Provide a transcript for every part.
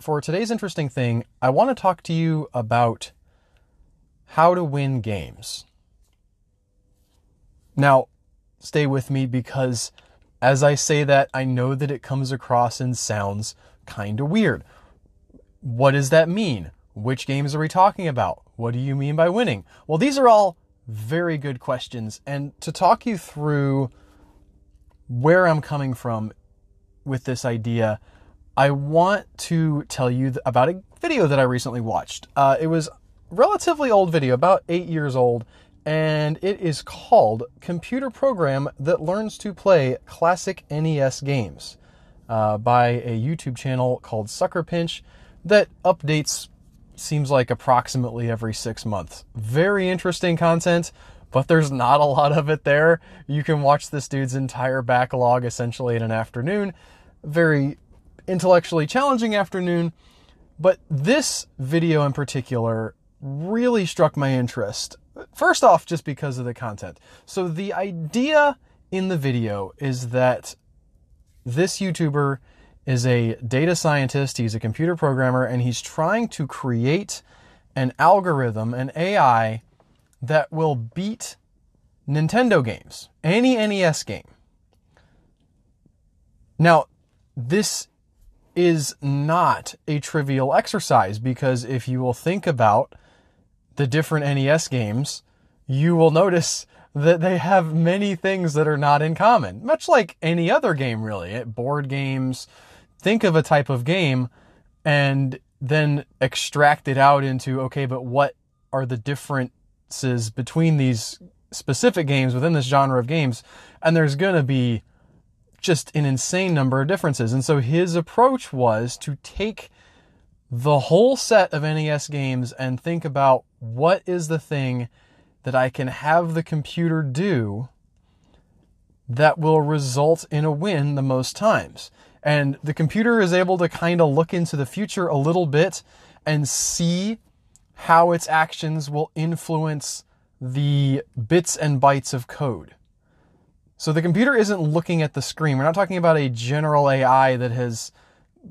for today's interesting thing, I want to talk to you about how to win games. Now, stay with me because as I say that, I know that it comes across and sounds kind of weird. What does that mean? Which games are we talking about? What do you mean by winning? Well, these are all very good questions. And to talk you through where I'm coming from with this idea, I want to tell you about a video that I recently watched. Uh, it was relatively old video, about eight years old, and it is called Computer Program That Learns to Play Classic NES Games uh, by a YouTube channel called suckerpinch that updates, seems like approximately every six months. Very interesting content, but there's not a lot of it there. You can watch this dude's entire backlog essentially in an afternoon. Very intellectually challenging afternoon. But this video in particular really struck my interest. First off, just because of the content. So, the idea in the video is that this YouTuber is a data scientist, he's a computer programmer, and he's trying to create an algorithm, an AI, that will beat Nintendo games, any NES game. Now, this is not a trivial exercise because if you will think about the different NES games, you will notice that they have many things that are not in common, much like any other game, really. Board games, think of a type of game and then extract it out into okay, but what are the differences between these specific games within this genre of games? And there's going to be just an insane number of differences. And so his approach was to take the whole set of NES games and think about what is the thing that I can have the computer do that will result in a win the most times. And the computer is able to kind of look into the future a little bit and see how its actions will influence the bits and bytes of code. So the computer isn't looking at the screen. We're not talking about a general AI that has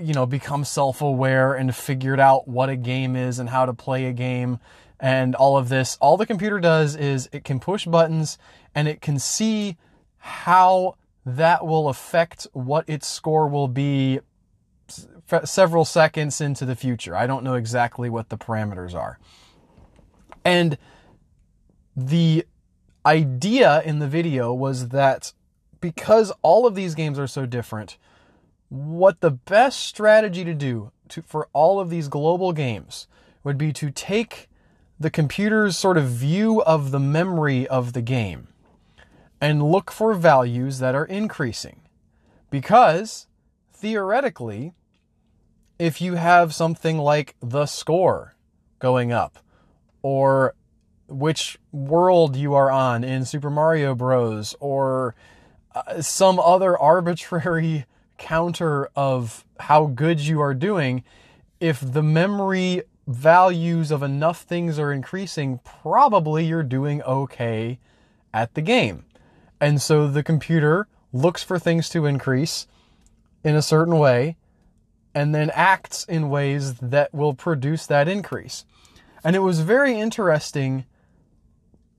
you know, become self-aware and figured out what a game is and how to play a game and all of this. All the computer does is it can push buttons and it can see how that will affect what its score will be several seconds into the future. I don't know exactly what the parameters are. And the idea in the video was that because all of these games are so different, what the best strategy to do to, for all of these global games would be to take the computer's sort of view of the memory of the game and look for values that are increasing. Because theoretically, if you have something like the score going up or which world you are on in Super Mario Bros. or uh, some other arbitrary counter of how good you are doing, if the memory values of enough things are increasing, probably you're doing okay at the game. And so the computer looks for things to increase in a certain way and then acts in ways that will produce that increase. And it was very interesting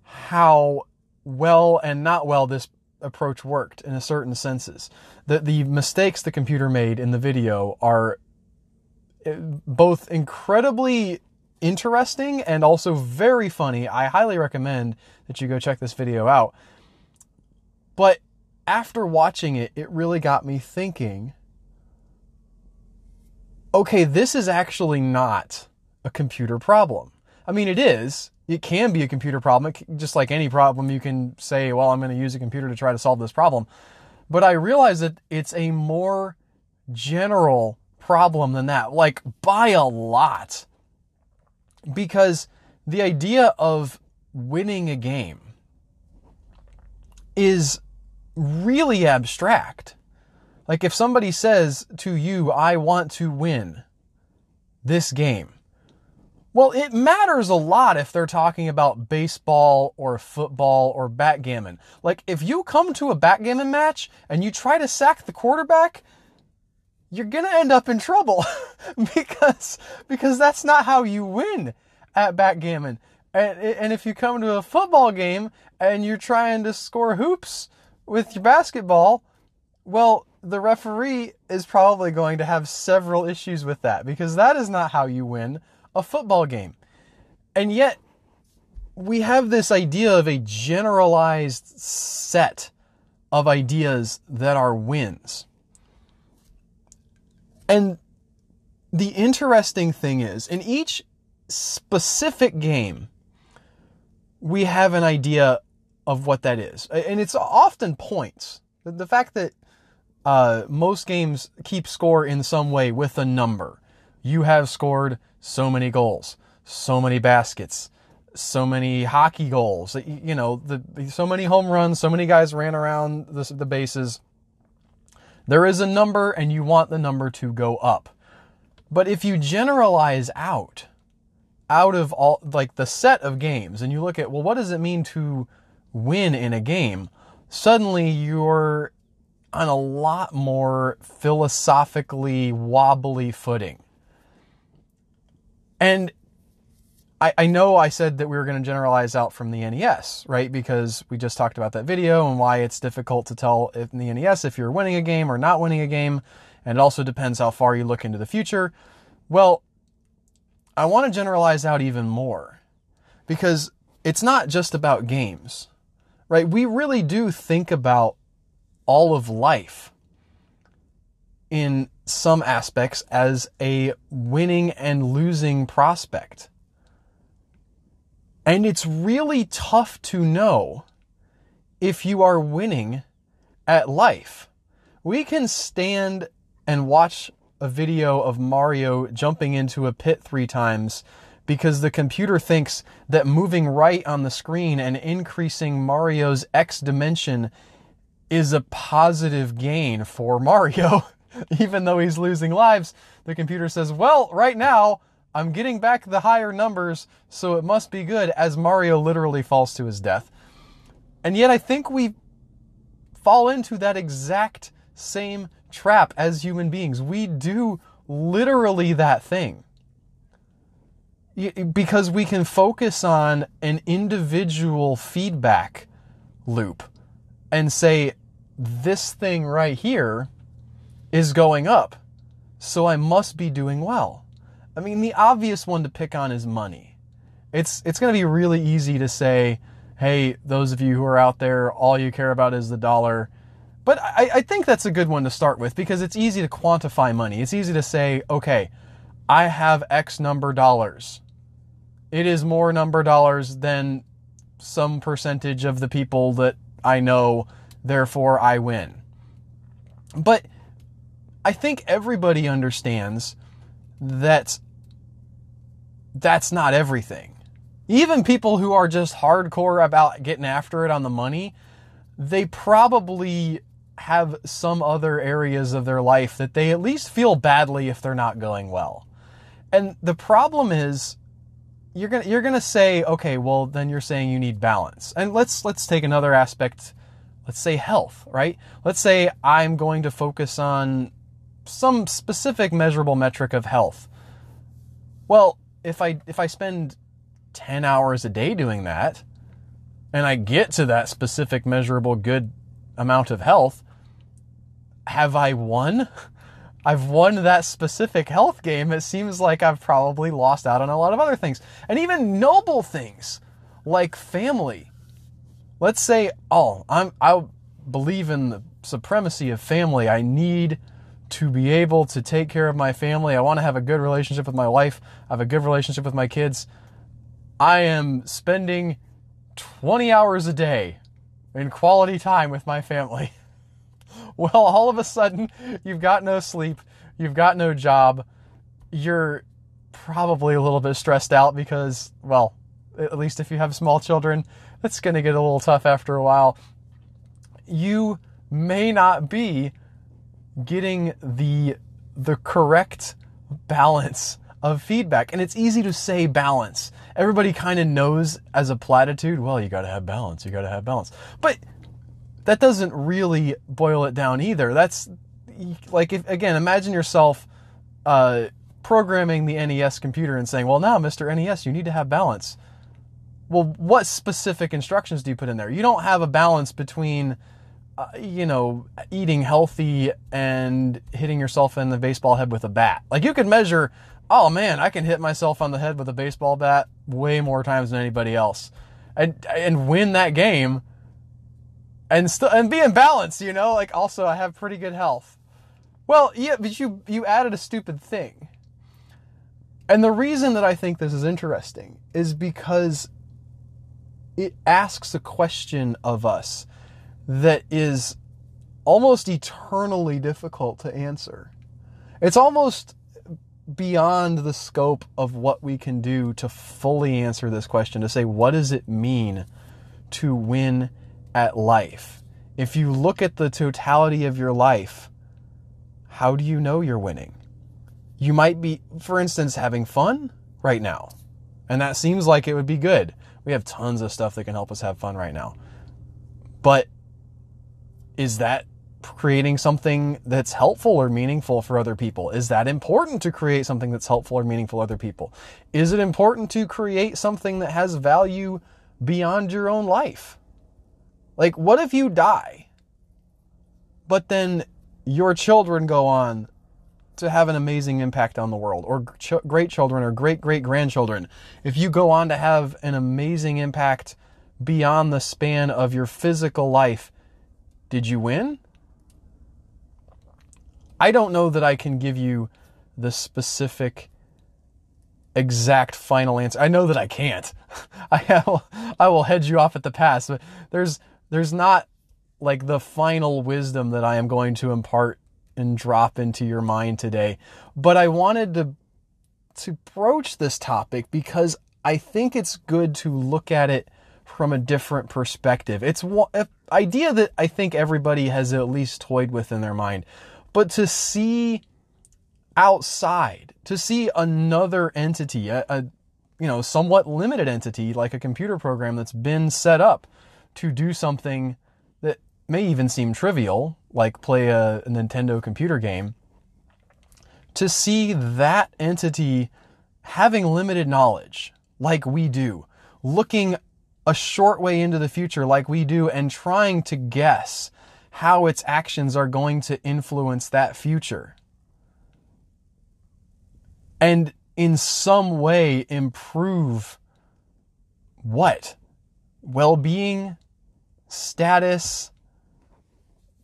how well and not well this approach worked in a certain senses. The the mistakes the computer made in the video are eh, both incredibly interesting and also very funny. I highly recommend that you go check this video out. But after watching it, it really got me thinking okay, this is actually not a computer problem. I mean, it is it can be a computer problem. just like any problem, you can say, well, I'm going to use a computer to try to solve this problem. But I realize that it's a more general problem than that, like by a lot. Because the idea of winning a game is really abstract. Like if somebody says to you, I want to win this game, well, it matters a lot if they're talking about baseball or football or backgammon. Like, if you come to a backgammon match and you try to sack the quarterback, you're going to end up in trouble because because that's not how you win at backgammon. And, and if you come to a football game and you're trying to score hoops with your basketball, well, the referee is probably going to have several issues with that because that is not how you win a football game. And yet, we have this idea of a generalized set of ideas that are wins. And the interesting thing is, in each specific game, we have an idea of what that is. And it's often points. The fact that uh, most games keep score in some way with a number. You have scored so many goals, so many baskets, so many hockey goals. You know, the, so many home runs, so many guys ran around the, the bases. There is a number, and you want the number to go up. But if you generalize out, out of all like the set of games, and you look at well, what does it mean to win in a game? Suddenly, you're on a lot more philosophically wobbly footing. And I, I know I said that we were going to generalize out from the NES, right? Because we just talked about that video and why it's difficult to tell in the NES if you're winning a game or not winning a game. And it also depends how far you look into the future. Well, I want to generalize out even more because it's not just about games, right? We really do think about all of life in some aspects as a winning and losing prospect. And it's really tough to know if you are winning at life. We can stand and watch a video of Mario jumping into a pit three times because the computer thinks that moving right on the screen and increasing Mario's X dimension is a positive gain for Mario. Even though he's losing lives, the computer says, well, right now, I'm getting back the higher numbers, so it must be good, as Mario literally falls to his death. And yet, I think we fall into that exact same trap as human beings. We do literally that thing. Because we can focus on an individual feedback loop and say, this thing right here is going up, so I must be doing well. I mean, the obvious one to pick on is money. It's, it's going to be really easy to say, hey, those of you who are out there, all you care about is the dollar. But I, I think that's a good one to start with because it's easy to quantify money. It's easy to say, okay, I have X number dollars. It is more number dollars than some percentage of the people that I know therefore I win. But I think everybody understands that that's not everything. Even people who are just hardcore about getting after it on the money, they probably have some other areas of their life that they at least feel badly if they're not going well. And the problem is you're going to you're going to say, okay, well then you're saying you need balance. And let's let's take another aspect let's say health, right? Let's say I'm going to focus on some specific measurable metric of health. Well, if I if I spend 10 hours a day doing that and I get to that specific measurable good amount of health, have I won? I've won that specific health game. It seems like I've probably lost out on a lot of other things. And even noble things like family let's say, oh, I'm, I believe in the supremacy of family. I need to be able to take care of my family. I want to have a good relationship with my wife. I have a good relationship with my kids. I am spending 20 hours a day in quality time with my family. well, all of a sudden, you've got no sleep, you've got no job, you're probably a little bit stressed out because, well, at least if you have small children, it's going to get a little tough after a while. You may not be getting the the correct balance of feedback. And it's easy to say balance. Everybody kind of knows as a platitude, well, you got to have balance, you got to have balance. But that doesn't really boil it down either. That's like if again, imagine yourself uh, programming the NES computer and saying, "Well, now, Mr. NES, you need to have balance." Well, what specific instructions do you put in there? You don't have a balance between uh, you know, eating healthy and hitting yourself in the baseball head with a bat. Like you could measure, oh man, I can hit myself on the head with a baseball bat way more times than anybody else. And and win that game and still and be in balance, you know? Like also I have pretty good health. Well, yeah, but you you added a stupid thing. And the reason that I think this is interesting is because it asks a question of us that is almost eternally difficult to answer. It's almost beyond the scope of what we can do to fully answer this question to say, what does it mean to win at life? If you look at the totality of your life, how do you know you're winning? You might be, for instance, having fun right now. And that seems like it would be good. We have tons of stuff that can help us have fun right now. But is that creating something that's helpful or meaningful for other people? Is that important to create something that's helpful or meaningful other people? Is it important to create something that has value beyond your own life? Like, what if you die, but then your children go on to have an amazing impact on the world, or ch- great children or great great grandchildren? If you go on to have an amazing impact beyond the span of your physical life, did you win? I don't know that I can give you the specific exact final answer. I know that I can't. I will, I will hedge you off at the pass, but there's there's not like the final wisdom that I am going to impart and drop into your mind today. But I wanted to to broach this topic because I think it's good to look at it from a different perspective. It's idea that I think everybody has at least toyed with in their mind. But to see outside, to see another entity, a, a you know, somewhat limited entity like a computer program that's been set up to do something that may even seem trivial, like play a, a Nintendo computer game, to see that entity having limited knowledge like we do, looking a short way into the future like we do and trying to guess how its actions are going to influence that future. And in some way improve what? Well being, status,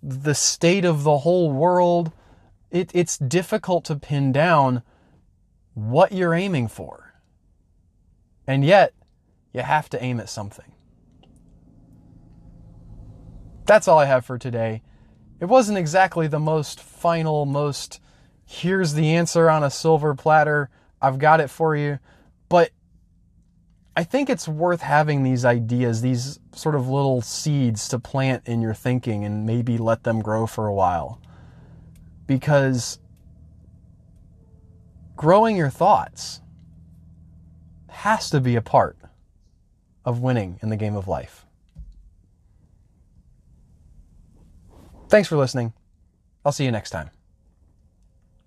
the state of the whole world. It, it's difficult to pin down what you're aiming for. And yet, you have to aim at something. That's all I have for today. It wasn't exactly the most final, most here's the answer on a silver platter. I've got it for you. But I think it's worth having these ideas, these sort of little seeds to plant in your thinking and maybe let them grow for a while. Because growing your thoughts has to be a part of winning in the game of life. Thanks for listening. I'll see you next time.